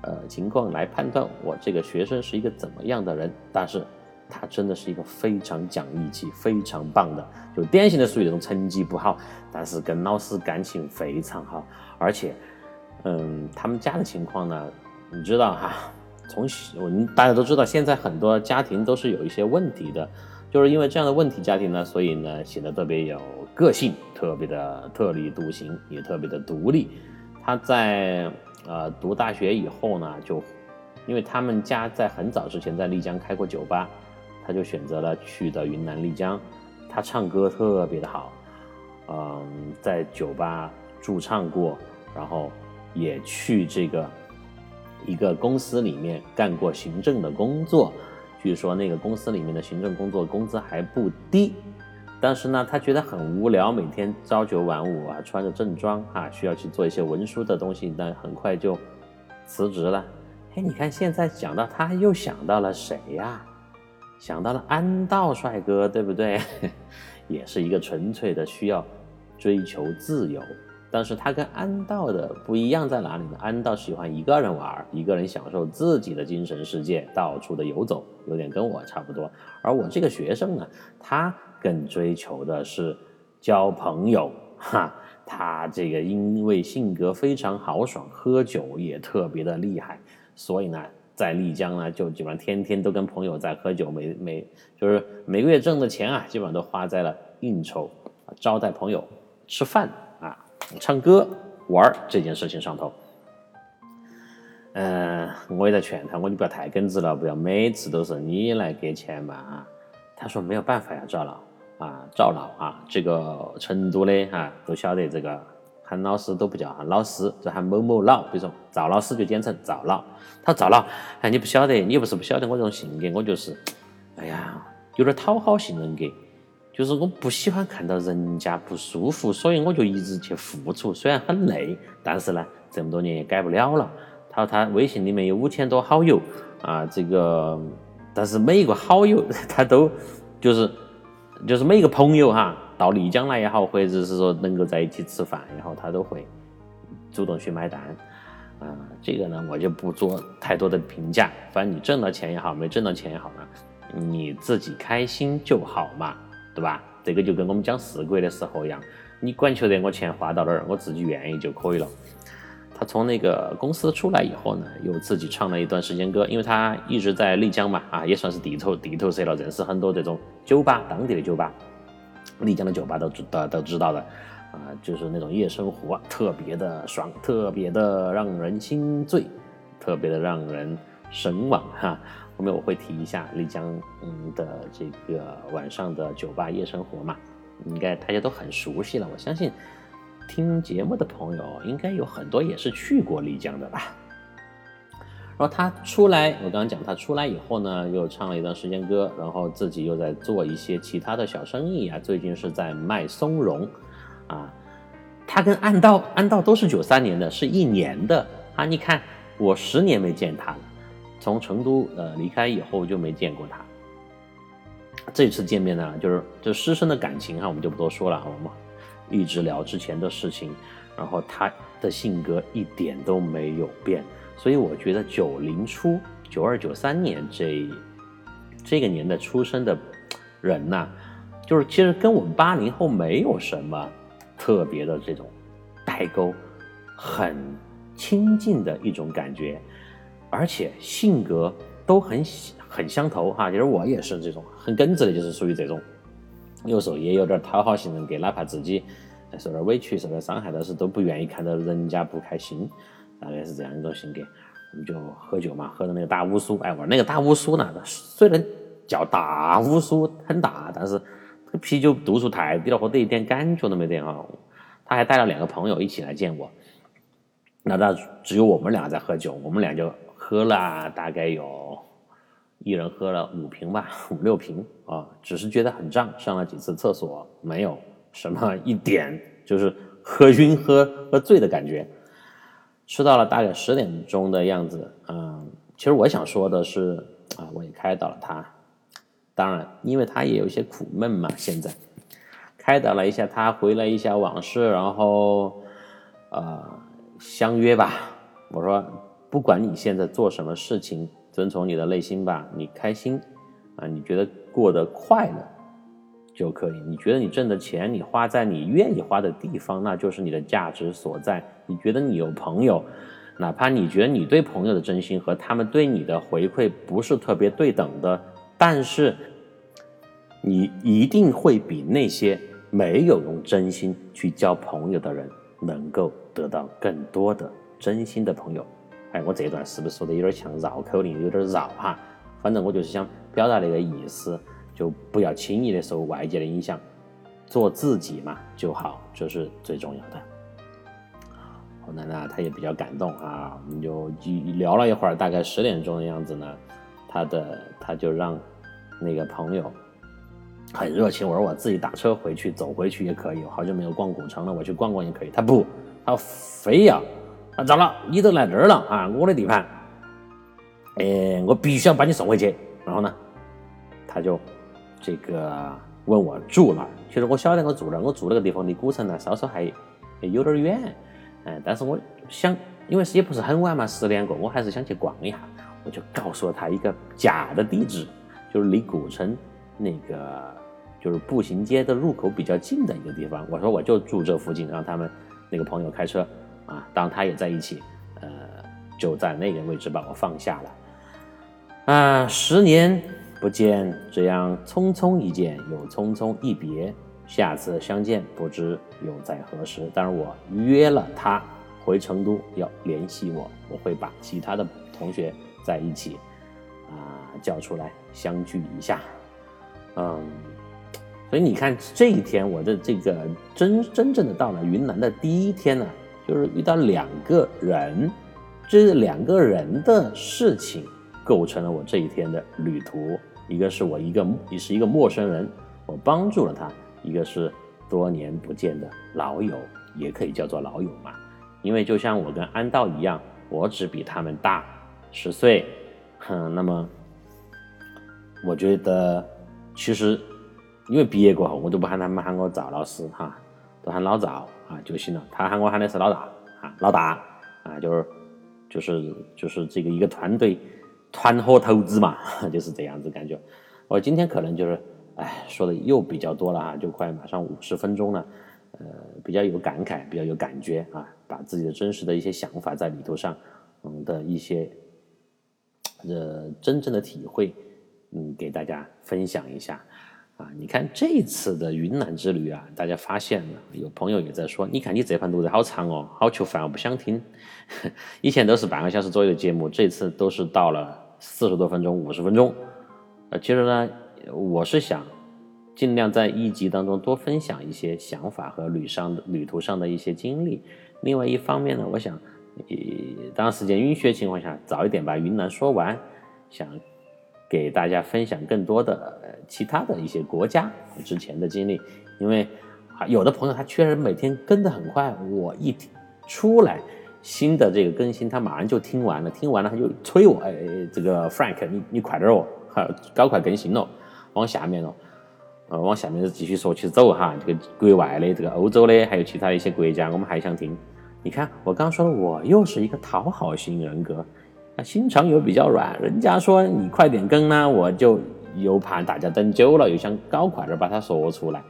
[SPEAKER 2] 呃情况来判断我这个学生是一个怎么样的人。但是。他真的是一个非常讲义气、非常棒的，就典型的属于那种成绩不好，但是跟老师感情非常好，而且，嗯，他们家的情况呢，你知道哈，从我们大家都知道，现在很多家庭都是有一些问题的，就是因为这样的问题家庭呢，所以呢显得特别有个性，特别的特立独行，也特别的独立。他在呃读大学以后呢，就因为他们家在很早之前在丽江开过酒吧。他就选择了去的云南丽江，他唱歌特别的好，嗯，在酒吧驻唱过，然后也去这个一个公司里面干过行政的工作，据说那个公司里面的行政工作工资还不低，但是呢，他觉得很无聊，每天朝九晚五啊，穿着正装啊，需要去做一些文书的东西，但很快就辞职了。哎，你看现在讲到他，又想到了谁呀？想到了安道帅哥，对不对？(laughs) 也是一个纯粹的需要追求自由，但是他跟安道的不一样在哪里呢？安道喜欢一个人玩，一个人享受自己的精神世界，到处的游走，有点跟我差不多。而我这个学生呢，他更追求的是交朋友，(laughs) 哈，他这个因为性格非常豪爽，喝酒也特别的厉害，所以呢。在丽江呢，就基本上天天都跟朋友在喝酒，每每就是每个月挣的钱啊，基本上都花在了应酬、招待朋友、吃饭啊、唱歌、玩这件事情上头。嗯，我也在劝他，我你不要太耿直了，不要每次都是你来给钱嘛啊。他说没有办法呀，赵老啊，赵老啊，这个成都的哈都晓得这个。喊老师都不叫喊老师，就喊某某老。比如说赵老师就简称赵老。他说赵老，哎，你不晓得，你又不是不晓得我这种性格，我就是，哎呀，有点讨好型人格，就是我不喜欢看到人家不舒服，所以我就一直去付出，虽然很累，但是呢，这么多年也改不了了。他说他微信里面有五千多好友啊，这个，但是每一个好友 (laughs) 他都就是就是每一个朋友哈。到丽江来也好，或者是说能够在一起吃饭也好，他都会主动去买单。啊，这个呢，我就不做太多的评价。反正你挣到钱也好，没挣到钱也好呢，你自己开心就好嘛，对吧？这个就跟我们讲四鬼的时候一样，你管求得我钱花到哪儿，我自己愿意就可以了。他从那个公司出来以后呢，又自己唱了一段时间歌，因为他一直在丽江嘛，啊，也算是地头地头蛇了，认识很多这种酒吧，当地的酒吧。丽江的酒吧都知都都知道的，啊，就是那种夜生活，特别的爽，特别的让人心醉，特别的让人神往哈。后面我会提一下丽江嗯的这个晚上的酒吧夜生活嘛，应该大家都很熟悉了。我相信听节目的朋友应该有很多也是去过丽江的吧。然后他出来，我刚刚讲他出来以后呢，又唱了一段时间歌，然后自己又在做一些其他的小生意啊。最近是在卖松茸，啊，他跟安道安道都是九三年的，是一年的啊。你看我十年没见他了，从成都呃离开以后就没见过他。这次见面呢，就是就师生的感情哈，我们就不多说了，我们一直聊之前的事情，然后他的性格一点都没有变。所以我觉得九零初、九二、九三年这这个年代出生的人呐，就是其实跟我们八零后没有什么特别的这种代沟，很亲近的一种感觉，而且性格都很很相投哈。其实我也是这种很耿直的，就是属于这种，有时候也有点讨好型人格，哪怕自己受点委屈、受点伤害，但是都不愿意看到人家不开心。大概是这样一种性格，我们就喝酒嘛，喝的那个大乌苏，哎，我那个大乌苏呢，虽然叫大乌苏很大，但是这个啤酒度数太低了，喝的一点感觉都没得哈。他还带了两个朋友一起来见我，那那只有我们俩在喝酒，我们俩就喝了大概有一人喝了五瓶吧，五六瓶啊，只是觉得很胀，上了几次厕所，没有什么一点就是喝晕、喝喝醉的感觉。吃到了大概十点钟的样子，嗯，其实我想说的是，啊，我也开导了他，当然，因为他也有一些苦闷嘛，现在开导了一下他，回了一下往事，然后，呃，相约吧。我说，不管你现在做什么事情，遵从你的内心吧，你开心，啊，你觉得过得快乐就可以。你觉得你挣的钱，你花在你愿意花的地方，那就是你的价值所在。你觉得你有朋友，哪怕你觉得你对朋友的真心和他们对你的回馈不是特别对等的，但是你一定会比那些没有用真心去交朋友的人能够得到更多的真心的朋友。哎，我这段是不是说的有点像绕口令，有点绕哈？反正我就是想表达那个意思，就不要轻易的受外界的影响，做自己嘛就好，这是最重要的。那那，他也比较感动啊，我们就聊了一会儿，大概十点钟的样子呢，他的他就让那个朋友很热情，我说我自己打车回去，走回去也可以，好久没有逛古城了，我去逛逛也可以。他不，他非要。啊，咋了，你都来这儿了啊，我的地盘，哎，我必须要把你送回去。然后呢，他就这个问我住哪儿。其实我晓得我住哪儿，我住那个地方离古城呢稍稍还有点远。哎，但是我想，因为也不是很晚嘛，十点过，我还是想去逛一下。我就告诉了他一个假的地址，就是离古城那个就是步行街的入口比较近的一个地方。我说我就住这附近，让他们那个朋友开车。啊，当他也在一起，呃，就在那个位置把我放下了。啊，十年不见，这样匆匆一见又匆匆一别，下次相见不知又在何时。当然，我约了他回成都要联系我，我会把其他的同学在一起啊叫出来相聚一下。嗯，所以你看这一天我的这个真真正的到了云南的第一天呢。就是遇到两个人，这两个人的事情构成了我这一天的旅途。一个是我一个也是一个陌生人，我帮助了他；一个是多年不见的老友，也可以叫做老友嘛。因为就像我跟安道一样，我只比他们大十岁。哼，那么我觉得其实因为毕业过后，我都不喊他们喊我赵老师哈，都喊老赵。啊就行了，他喊我喊的是老大啊，老大啊，就是就是就是这个一个团队团伙投资嘛，(laughs) 就是这样子感觉。我今天可能就是哎说的又比较多了啊，就快马上五十分钟了，呃，比较有感慨，比较有感觉啊，把自己的真实的一些想法在旅途上嗯的一些呃真正的体会嗯给大家分享一下。啊，你看这次的云南之旅啊，大家发现了，有朋友也在说，你看你这盘录的好长哦，好求烦，我不想听。(laughs) 以前都是半个小时左右的节目，这次都是到了四十多分钟、五十分钟。呃，其实呢，我是想尽量在一集当中多分享一些想法和旅上的旅途上的一些经历。另外一方面呢，我想，呃，当时间允许的情况下，早一点把云南说完，想。给大家分享更多的其他的一些国家之前的经历，因为啊，有的朋友他确实每天跟得很快，我一出来新的这个更新，他马上就听完了，听完了他就催我，哎，这个 Frank，你你快点哦，哈，搞快更新了，往下面了，呃，往下面继续说去走哈，这个国外的，这个欧洲的，还有其他一些国家，我们还想听。你看我刚说了，我又是一个讨好型人格。啊，心肠又比较软，人家说你快点更呢，我就又怕大家等久了，又想搞快点把它说出来。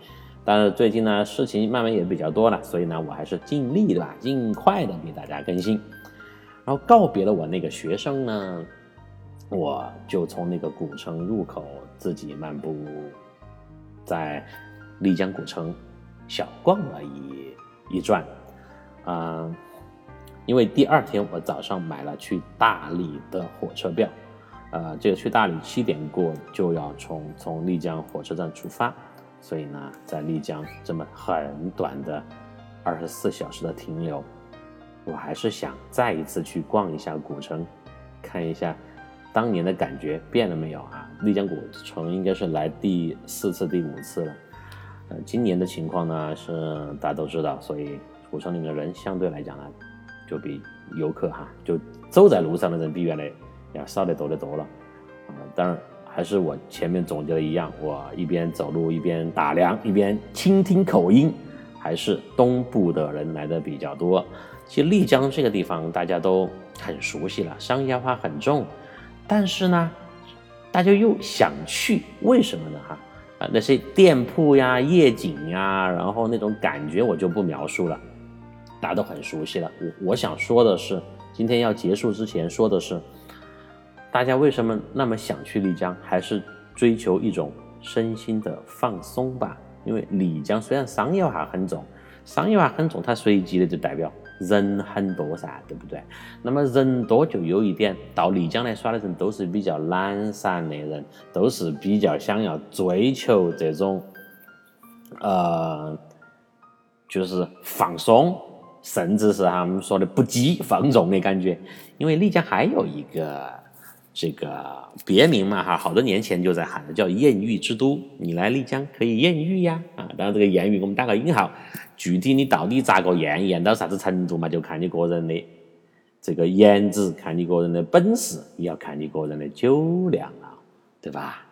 [SPEAKER 2] 但是最近呢，事情慢慢也比较多了，所以呢，我还是尽力的吧，尽快的给大家更新。然后告别了我那个学生呢，我就从那个古城入口自己漫步，在丽江古城小逛了一一转，啊。因为第二天我早上买了去大理的火车票，呃，这个去大理七点过就要从从丽江火车站出发，所以呢，在丽江这么很短的二十四小时的停留，我还是想再一次去逛一下古城，看一下当年的感觉变了没有啊？丽江古城应该是来第四次、第五次了，呃，今年的情况呢是大家都知道，所以古城里面的人相对来讲呢。就比游客哈，就走在路上的人比原来要少得多得多了，啊，当然还是我前面总结的一样，我一边走路一边打量，一边倾听口音，还是东部的人来的比较多。其实丽江这个地方大家都很熟悉了，商业化很重，但是呢，大家又想去，为什么呢？哈啊，那些店铺呀、夜景呀，然后那种感觉我就不描述了，大家都很熟悉了。我我想说的是，今天要结束之前说的是，大家为什么那么想去丽江，还是追求一种身心的放松吧？因为丽江虽然商业化很重，商业化很重，它随即的就代表人很多噻，对不对？那么人多就有一点，到丽江来耍的人都是比较懒散的人，都是比较想要追求这种，呃，就是放松，甚至是他们说的不羁放纵的感觉。因为丽江还有一个。这个别名嘛哈，好多年前就在喊的叫艳遇之都，你来丽江可以艳遇呀啊！当然这个艳遇我们打个引号，具体你到底咋个艳，艳到啥子程度嘛，就看你个人的这个颜值，看你个人的本事，也要看你个人的酒量啊，对吧？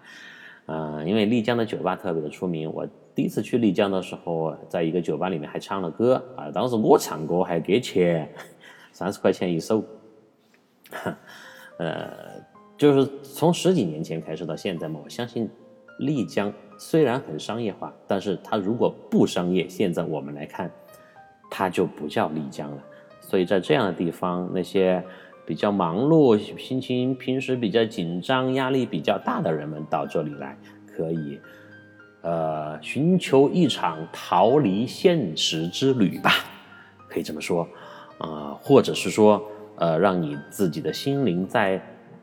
[SPEAKER 2] 嗯，因为丽江的酒吧特别的出名，我第一次去丽江的时候，在一个酒吧里面还唱了歌啊，当时我唱歌还给钱，三十块钱一首，(laughs) 呃。就是从十几年前开始到现在嘛，我相信丽江虽然很商业化，但是它如果不商业，现在我们来看，它就不叫丽江了。所以在这样的地方，那些比较忙碌、心情平时比较紧张、压力比较大的人们到这里来，可以呃寻求一场逃离现实之旅吧，可以这么说啊，或者是说呃让你自己的心灵在。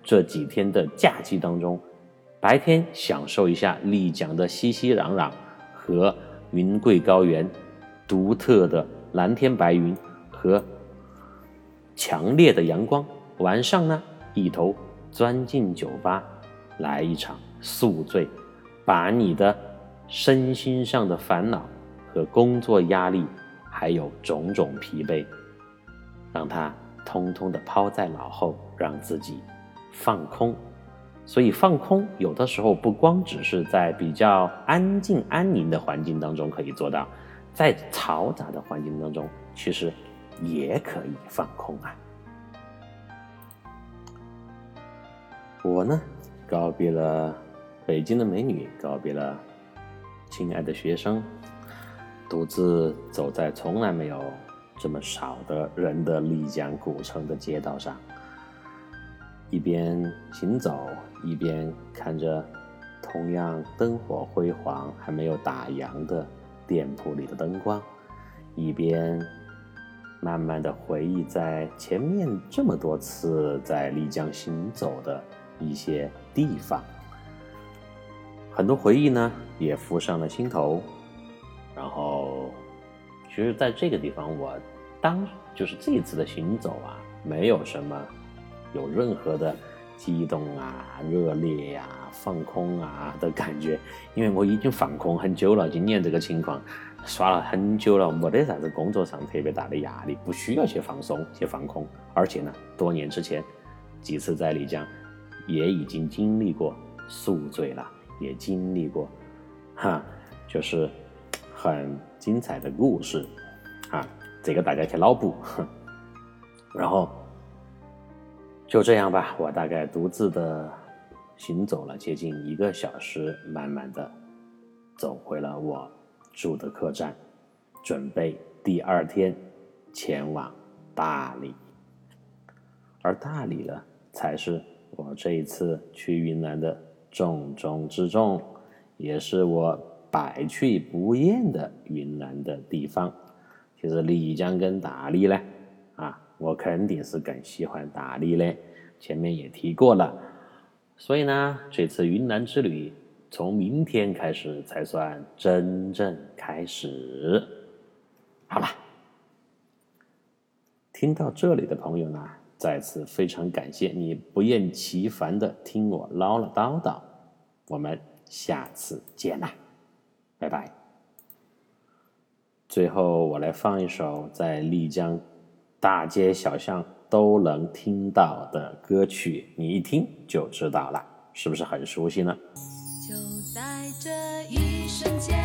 [SPEAKER 2] 这几天的假期当中，白天享受一下丽江的熙熙攘攘和云贵高原独特的蓝天白云和强烈的阳光，晚上呢，一头钻进酒吧，来一场宿醉，把你的身心上的烦恼和工作压力，还有种种疲惫，让它通通的抛在脑后，让自己。放空，所以放空有的时候不光只是在比较安静安宁的环境当中可以做到，在嘈杂的环境当中，其实也可以放空啊。我呢，告别了北京的美女，告别了亲爱的学生，独自走在从来没有这么少的人的丽江古城的街道上。一边行走，一边看着同样灯火辉煌、还没有打烊的店铺里的灯光，一边慢慢的回忆在前面这么多次在丽江行走的一些地方，很多回忆呢也浮上了心头。然后，其实在这个地方，我当就是这一次的行走啊，没有什么。有任何的激动啊、热烈呀、放空啊的感觉，因为我已经放空很久了。今年这个情况，耍了很久了，没得啥子工作上特别大的压力，不需要去放松、去放空。而且呢，多年之前几次在丽江，也已经经历过宿醉了，也经历过，哈，就是很精彩的故事啊，这个大家去脑补。(laughs) 然后。就这样吧，我大概独自的行走了接近一个小时，慢慢的走回了我住的客栈，准备第二天前往大理。而大理呢，才是我这一次去云南的重中之重，也是我百去不厌的云南的地方。其实丽江跟大理呢，我肯定是更喜欢大理的，前面也提过了，所以呢，这次云南之旅从明天开始才算真正开始。好了，听到这里的朋友呢，再次非常感谢你不厌其烦的听我唠唠叨叨，我们下次见啦，拜拜。最后我来放一首在丽江。大街小巷都能听到的歌曲，你一听就知道了，是不是很熟悉呢？
[SPEAKER 1] 就在这一瞬间，